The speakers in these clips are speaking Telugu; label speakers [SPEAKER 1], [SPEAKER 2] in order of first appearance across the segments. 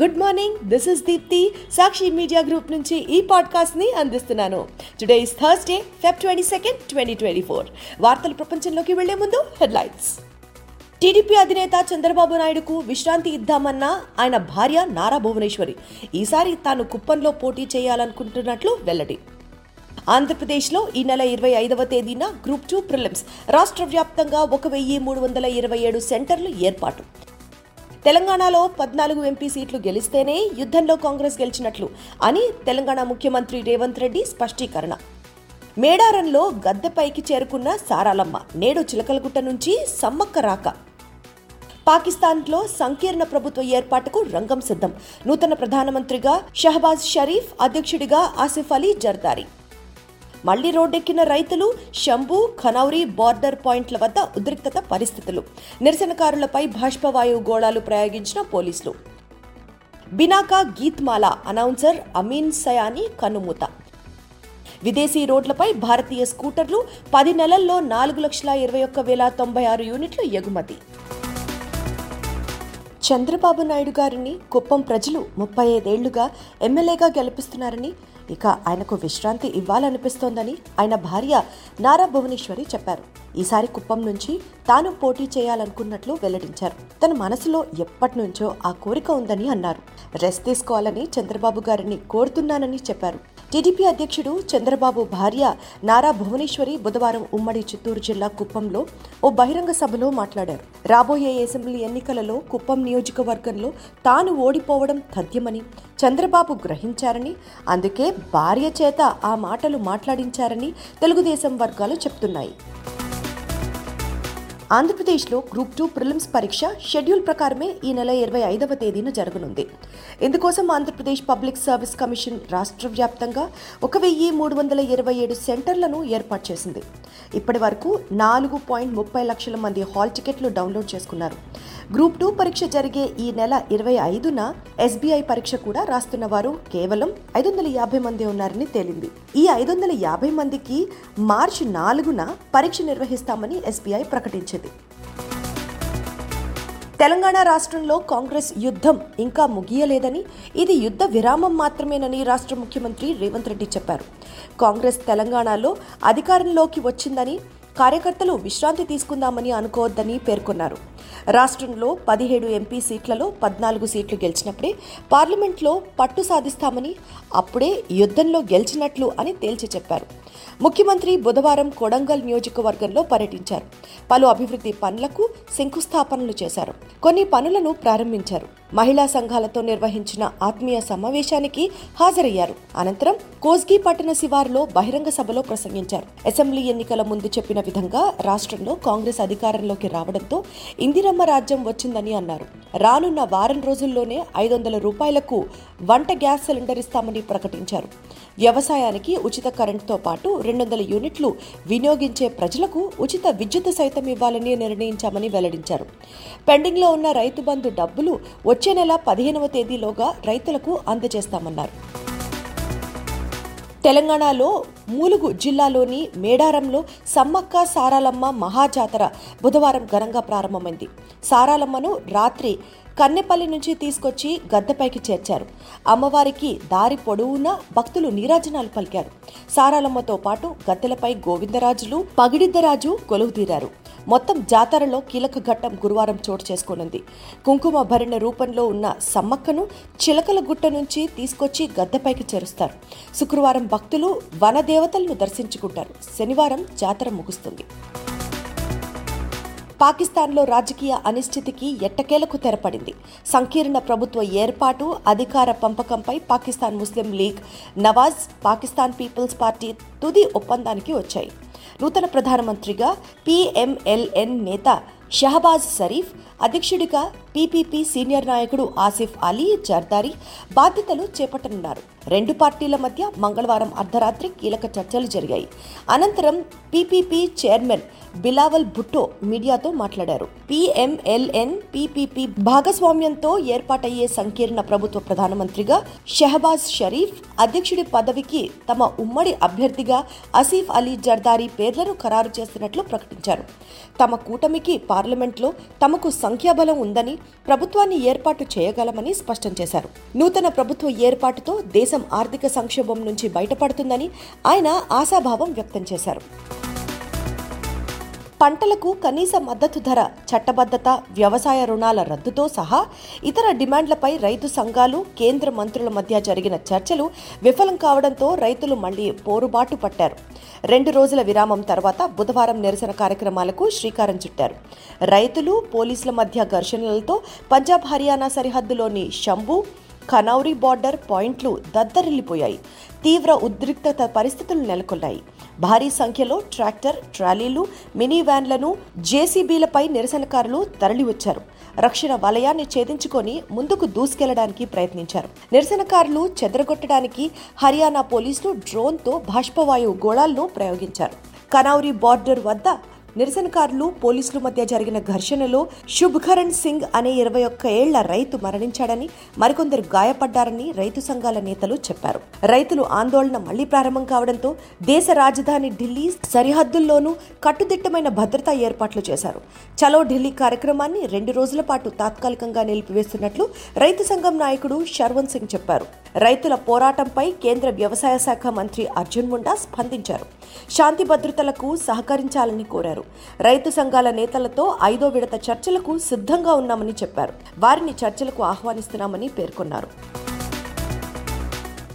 [SPEAKER 1] Good morning this is Deepthi Sakshi media group నుంచి ఈ పాడ్కాస్ట్ని అందిస్తున్నాను. Today is Thursday Feb twenty second twenty twenty four వార్తల ప్రపంచంలోకి వెళ్ళే ముందు హెడ్లైన్స్ టీడీపీ అధినేత చంద్రబాబు నాయుడుకు విశ్రాంతి ఇద్దామన్న ఆయన భార్య నారా భువనేశ్వరి ఈసారి తాను కుప్పంలో పోటీ చేయాలనుకుంటున్నట్లు వెల్లడి. ఆంధ్రప్రదేశ్లో ఈ నెల ఇరవై ఐదవ తేదీన గ్రూప్ టూ ప్రిలిమ్స్ రాష్ట్ర వ్యాప్తంగా ఒక వెయ్యి మూడు వందల ఇరవై ఏడు సెంటర్లు ఏర్పాటు. తెలంగాణలో పద్నాలుగు ఎంపీ సీట్లు గెలిస్తేనే యుద్ధంలో కాంగ్రెస్ గెలిచినట్లు అని తెలంగాణ ముఖ్యమంత్రి రేవంత్ రెడ్డి స్పష్టీకరణ. మేడారంలో గద్దెపైకి చేరుకున్న సారాలమ్మ నేడు చిలకలగుట్ట నుంచి సమ్మక్క రాక. పాకిస్తాన్లో సంకీర్ణ ప్రభుత్వ ఏర్పాటుకు రంగం సిద్ధం. నూతన ప్రధానమంత్రిగా షహబాజ్ షరీఫ్ అధ్యక్షుడిగా ఆసిఫ్ అలీ జర్దారీ. మళ్ళీ రోడ్డెక్కిన రైతులు శంభు ఖనౌరి బార్డర్ పాయింట్ల వద్ద ఉద్రిక్తత పరిస్థితులు. నిరసనకారులపై బాష్పవాయువు గోళాలు ప్రయోగించిన పోలీసులు. బినాకా గీత్మాల అనౌన్సర్ అమీన్ సయాని కన్నుమూత విదేశీ రోడ్లపై భారతీయ స్కూటర్లు పది నెలల్లో నాలుగు లక్షల ఇరవై ఒక్క వేల తొంభై ఆరు యూనిట్లు ఎగుమతి. చంద్రబాబు నాయుడు గారిని కుప్పం ప్రజలు ముప్పై ఐదేళ్ళుగా ఎమ్మెల్యేగా గెలిపిస్తున్నారని ఇక ఆయనకు విశ్రాంతి ఇవ్వాలనిపిస్తోందని ఆయన భార్య నారా భువనేశ్వరి చెప్పారు. ఈసారి కుప్పం నుంచి తాను పోటీ చేయాలనుకున్నట్లు వెల్లడించారు. తన మనసులో ఎప్పటి నుంచో ఆ కోరిక ఉందని అన్నారు. రెస్ట్ తీసుకోవాలని చంద్రబాబు గారిని కోరుతున్నానని చెప్పారు. టీడీపీ అధ్యక్షుడు చంద్రబాబు భార్య నారా భువనేశ్వరి బుధవారం ఉమ్మడి చిత్తూరు జిల్లా కుప్పంలో ఓ బహిరంగ సభలో మాట్లాడారు. రాబోయే అసెంబ్లీ ఎన్నికలలో కుప్పం నియోజకవర్గంలో తాను ఓడిపోవడం తథ్యమని చంద్రబాబు గ్రహించారని అందుకే భార్య చేత ఆ మాటలు మాట్లాడించారని తెలుగుదేశం వర్గాలు చెప్తున్నాయి. ఆంధ్రప్రదేశ్లో గ్రూప్ టూ ప్రిలిమ్స్ పరీక్ష షెడ్యూల్ ప్రకారమే ఈ నెల ఇరవై ఐదవ తేదీన జరగనుంది. ఇందుకోసం ఆంధ్రప్రదేశ్ పబ్లిక్ సర్వీస్ కమిషన్ రాష్ట్ర వ్యాప్తంగా ఒక వెయ్యి మూడు వందల ఇరవై ఏడు సెంటర్లను ఏర్పాటు చేసింది. ఇప్పటి వరకు నాలుగు పాయింట్ ముప్పై లక్షల మంది హాల్ టికెట్లు డౌన్లోడ్ చేసుకున్నారు. గ్రూప్ టూ పరీక్ష జరిగే ఈ నెల ఇరవై ఐదున ఎస్బీఐ పరీక్ష కూడా రాస్తున్న వారు కేవలం ఐదు వందల యాభై మంది ఉన్నారని తేలింది. ఈ ఐదు వందల యాభై మందికి మార్చి నాలుగున పరీక్ష నిర్వహిస్తామని ఎస్బీఐ ప్రకటించింది. తెలంగాణ రాష్ట్రంలో కాంగ్రెస్ యుద్ధం ఇంకా ముగియలేదని ఇది యుద్ధ విరామం మాత్రమేనని రాష్ట్ర ముఖ్యమంత్రి రేవంత్ రెడ్డి చెప్పారు. కాంగ్రెస్ తెలంగాణలో అధికారంలోకి వచ్చిందని కార్యకర్తలు విశ్రాంతి తీసుకుందామని అనుకోవద్దని పేర్కొన్నారు. రాష్ట్రంలో పదిహేడు ఎంపీ సీట్లలో పద్నాలుగు సీట్లు గెలిచినప్పుడే పార్లమెంట్లో పట్టు సాధిస్తామని అప్పుడే యుద్ధంలో గెలిచినట్లు అని తేల్చి చెప్పారు. ముఖ్యమంత్రి బుధవారం కొడంగల్ నియోజకవర్గంలో పర్యటించారు. పలు అభివృద్ధి పనులకు శంకుస్థాపనలు చేశారు. కొన్ని పనులను ప్రారంభించారు. మహిళా సంఘాలతో నిర్వహించిన ఆత్మీయ సమావేశానికి హాజరయ్యారు. అనంతరం కోస్గి పట్టణ శివారులో బహిరంగ సభలో ప్రసంగించారు. అసెంబ్లీ ఎన్నికల ముందు చెప్పిన విధంగా రాష్ట్రంలో కాంగ్రెస్ అధికారంలోకి రావడంతో ఇందిరమ్మ రాజ్యం వచ్చిందని అన్నారు. రానున్న వారం రోజుల్లోనే ఐదు వందల రూపాయలకు వంట గ్యాస్ సిలిండర్ ఇస్తామని ప్రకటించారు. వ్యవసాయానికి ఉచిత కరెంటుతో పాటు రెండు వందల యూనిట్లు వినియోగించే ప్రజలకు ఉచిత విద్యుత్ సైతం ఇవ్వాలని నిర్ణయించామని వెల్లడించారు. పెండింగ్లో ఉన్న రైతు బంధు డబ్బులు వచ్చే నెల పదిహేనవ తేదీలోగా రైతులకు అందజేస్తామన్నారు. తెలంగాణలో మూలుగు జిల్లాలోని మేడారంలో సమ్మక్క సారాలమ్మ మహాజాతర బుధవారం ఘనంగా ప్రారంభమైంది. సారాలమ్మను రాత్రి కన్నెపల్లి నుంచి తీసుకొచ్చి గద్దెపైకి చేర్చారు. అమ్మవారికి దారి పొడవునా భక్తులు నీరాజనాలు పలికారు. సారాలమ్మతో పాటు గద్దెలపై గోవిందరాజులు పగిడిద్దరాజు కొలువుతీరారు మొత్తం జాతరలో కీలక ఘట్టం గురువారం చోటు చేసుకోనుంది. కుంకుమ భరిణ రూపంలో ఉన్న సమ్మక్కను చిలకల గుట్ట నుంచి తీసుకొచ్చి గద్దెపైకి చేరుస్తారు. శుక్రవారం భక్తులు వనదేవతలను దర్శించుకుంటారు. శనివారం జాతర ముగుస్తుంది. పాకిస్తాన్లో రాజకీయ అనిశ్చితికి ఎట్టకేలకు తెరపడింది. సంకీర్ణ ప్రభుత్వ ఏర్పాటు అధికార పంపకంపై పాకిస్తాన్ ముస్లిం league Nawaz Pakistan peoples party తుది ఒప్పందానికి వచ్చాయి. నూతన ప్రధానమంత్రిగా పీఎంఎల్ఎన్ నేత షహబాజ్ షరీఫ్ అధ్యక్షుడిగా పీపీపీ సీనియర్ నాయకుడు ఆసిఫ్ అలీ జర్దారి బాధ్యతలు చేపట్టనున్నారు. రెండు పార్టీల మధ్య మంగళవారం అర్ధరాత్రి కీలక చర్చలు జరిగాయి. అనంతరం పీపీపీ చైర్మన్ బిలావల్ భుట్టో మీడియాతో మాట్లాడారు. పీఎంఎల్ఎన్ పీపీపీ భాగస్వామ్యంతో ఏర్పాటయ్యే సంకీర్ణ ప్రభుత్వ ప్రధానమంత్రిగా షహబాజ్ షరీఫ్ అధ్యక్షుడి పదవికి తమ ఉమ్మడి అభ్యర్థిగా అసీఫ్ అలీ జర్దారీ పేర్లను ఖరారు చేస్తున్నట్లు ప్రకటించారు. తమ కూటమికి పార్లమెంట్లో తమకు సంఖ్యాబలం ఉందని ప్రభుత్వాన్ని ఏర్పాటు చేయగలమని స్పష్టం చేశారు. నూతన ప్రభుత్వ ఏర్పాటుతో దేశం ఆర్థిక సంక్షోభం నుంచి బయటపడుతుందని ఆయన ఆశాభావం వ్యక్తం చేశారు. పంటలకు కనీస మద్దతు ధర చట్టబద్ధత వ్యవసాయ రుణాల రద్దుతో సహా ఇతర డిమాండ్లపై రైతు సంఘాలు కేంద్ర మంత్రుల మధ్య జరిగిన చర్చలు విఫలం కావడంతో రైతులు మళ్ళీ పోరుబాటు పట్టారు. రెండు రోజుల విరామం తర్వాత బుధవారం నిరసన కార్యక్రమాలకు శ్రీకారం చుట్టారు. రైతులు పోలీసుల మధ్య ఘర్షణలతో పంజాబ్ హర్యానా సరిహద్దులోని శంభు ఖనౌరి బార్డర్ పాయింట్లు దద్దరిల్లిపోయాయి. తీవ్ర ఉద్రిక్తత పరిస్థితులు నెలకొన్నాయి. భారీ సంఖ్యలో ట్రాక్టర్ ట్రాలీలు మినీ వ్యాన్లను జేసీబీలపై నిరసనకారులు తరలివచ్చారు. రక్షణ వలయాన్ని ఛేదించుకొని ముందుకు దూసుకెళ్ళడానికి ప్రయత్నించారు. నిరసనకారులు చెదరగొట్టడానికి హర్యానా పోలీసులు డ్రోన్తో బాష్పవాయువు గోళాలను ప్రయోగించారు. కనౌరి బార్డర్ వద్ద నిరసనకారులు పోలీసుల మధ్య జరిగిన ఘర్షణలో శుభ్కరణ్ సింగ్ అనే ఇరవై ఒక్క ఏళ్ళ రైతు మరణించాడని మరికొందరు గాయపడ్డారని రైతు సంఘాల నేతలు చెప్పారు. రైతులు ఆందోళన మళ్ళీ ప్రారంభం కావడంతో దేశ రాజధాని ఢిల్లీ సరిహద్దుల్లోనూ కట్టుదిట్టమైన భద్రతా ఏర్పాట్లు చేశారు. చలో ఢిల్లీ కార్యక్రమాన్ని రెండు రోజుల పాటు తాత్కాలికంగా నిలిపివేస్తున్నట్లు రైతు సంఘం నాయకుడు శర్వన్ సింగ్ చెప్పారు. రైతుల పోరాటంపై కేంద్ర వ్యవసాయ శాఖ మంత్రి అర్జున్ ముండా స్పందించారు. శాంతి భద్రతలకు సహకరించాలని కోరారు. రైతు సంఘాల నేతలతో ఐదో విడత చర్చలకు సిద్ధంగా ఉన్నామని చెప్పారు. వారిని చర్చలకు ఆహ్వానిస్తున్నామని పేర్కొన్నారు.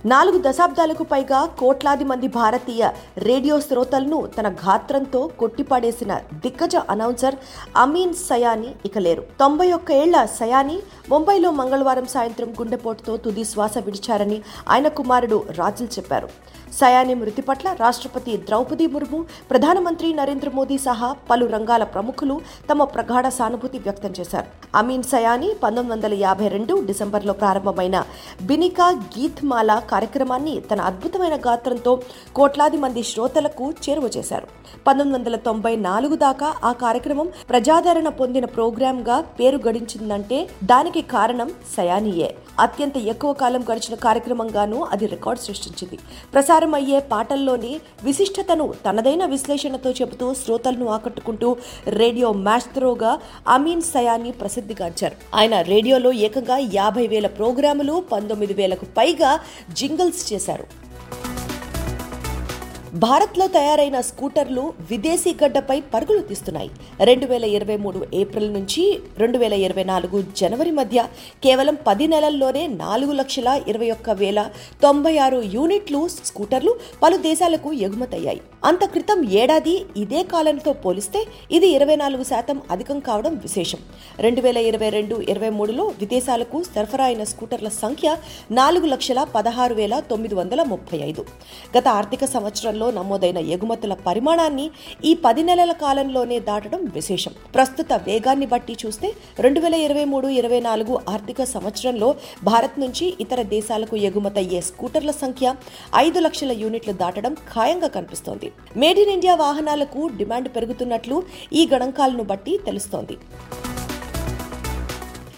[SPEAKER 1] నాలుగు దశాబ్దాలకు పైగా కోట్లాది మంది భారతీయ రేడియో శ్రోతలను తన గాత్రంతో కొట్టిపడేసిన దిగ్గజ అనౌన్సర్ అమీన్ సయానీ ఇక లేరు. తొంభై ఒక్క ఏళ్ళ సయానీ ముంబైలో మంగళవారం సాయంత్రం గుండెపోటుతో తుది శ్వాస విడిచారని ఆయన కుమారుడు రాజుల్ చెప్పారు. సయాని మృతి పట్ల రాష్ట్రపతి ద్రౌపది ముర్ము ప్రధానమంత్రి నరేంద్ర మోదీ సహా పలు రంగాల ప్రముఖులు తమ ప్రగాఢ సానుభూతి వ్యక్తం చేశారు. అమీన్ సయాని పంతొమ్మిది వందల యాభై రెండు డిసెంబర్లో ప్రారంభమైన బినికా గీత్ మాలా కార్యక్రమాన్ని తన అద్భుతమైన గాత్రంతో కోట్లాది మంది శ్రోతలకు చేరువ చేశారు. పంతొమ్మిది వందల తొంభై నాలుగు దాకా ఆ కార్యక్రమం ప్రజాదరణ పొందిన ప్రోగ్రాంగా పేరు గడించిందంటే దానికి కారణం సయానియే. అత్యంత ఎక్కువ కాలం గడిచిన కార్యక్రమంగానూ అది రికార్డు సృష్టించింది. ప్రసార అయ్యే పాటల్లోని విశిష్టతను తనదైన విశ్లేషణతో చెబుతూ శ్రోతలను ఆకట్టుకుంటూ రేడియో మ్యాస్త్రోగా అమీన్ సయాని ప్రసిద్ధిగాంచారు. ఆయన రేడియోలో ఏకంగా యాభై వేల ప్రోగ్రాములు పంతొమ్మిది వేలకు పైగా జింగిల్స్ చేశారు. భారత్లో తయారైన స్కూటర్లు విదేశీ గడ్డపై పరుగులు తీస్తున్నాయి. రెండు వేల ఇరవై మూడు ఏప్రిల్ నుంచి రెండు వేల ఇరవై నాలుగు జనవరి మధ్య కేవలం పది నెలల్లోనే నాలుగు లక్షల ఇరవై ఒక్క వేల తొంభై ఆరు యూనిట్లు స్కూటర్లు పలు దేశాలకు ఎగుమతయ్యాయి. అంత క్రితం ఏడాది ఇదే కాలంతో పోలిస్తే ఇది ఇరవై నాలుగు శాతం అధికం కావడం విశేషం. రెండు వేల ఇరవై రెండు ఇరవై మూడులో విదేశాలకు సరఫరా అయిన స్కూటర్ల సంఖ్య నాలుగు లక్షల పదహారు వేల తొమ్మిది వందల ముప్పై ఐదు. గత ఆర్థిక సంవత్సరంలో నమోదైన ఎగుమతుల పరిమాణాన్ని ఈ పది నెలల కాలంలోనే దాటడం విశేషం. ప్రస్తుత వేగాన్ని బట్టి చూస్తే రెండు వేల ఇరవై మూడు ఇరవై నాలుగు ఆర్థిక సంవత్సరంలో భారత్ నుంచి ఇతర దేశాలకు ఎగుమతయ్యే స్కూటర్ల సంఖ్య ఐదు లక్షల యూనిట్లు దాటడం ఖాయంగా కనిపిస్తోంది. మేడ్ ఇన్ ఇండియా వాహనాలకు డిమాండ్ పెరుగుతున్నట్లు ఈ గణాంకాలను బట్టి తెలుస్తోంది.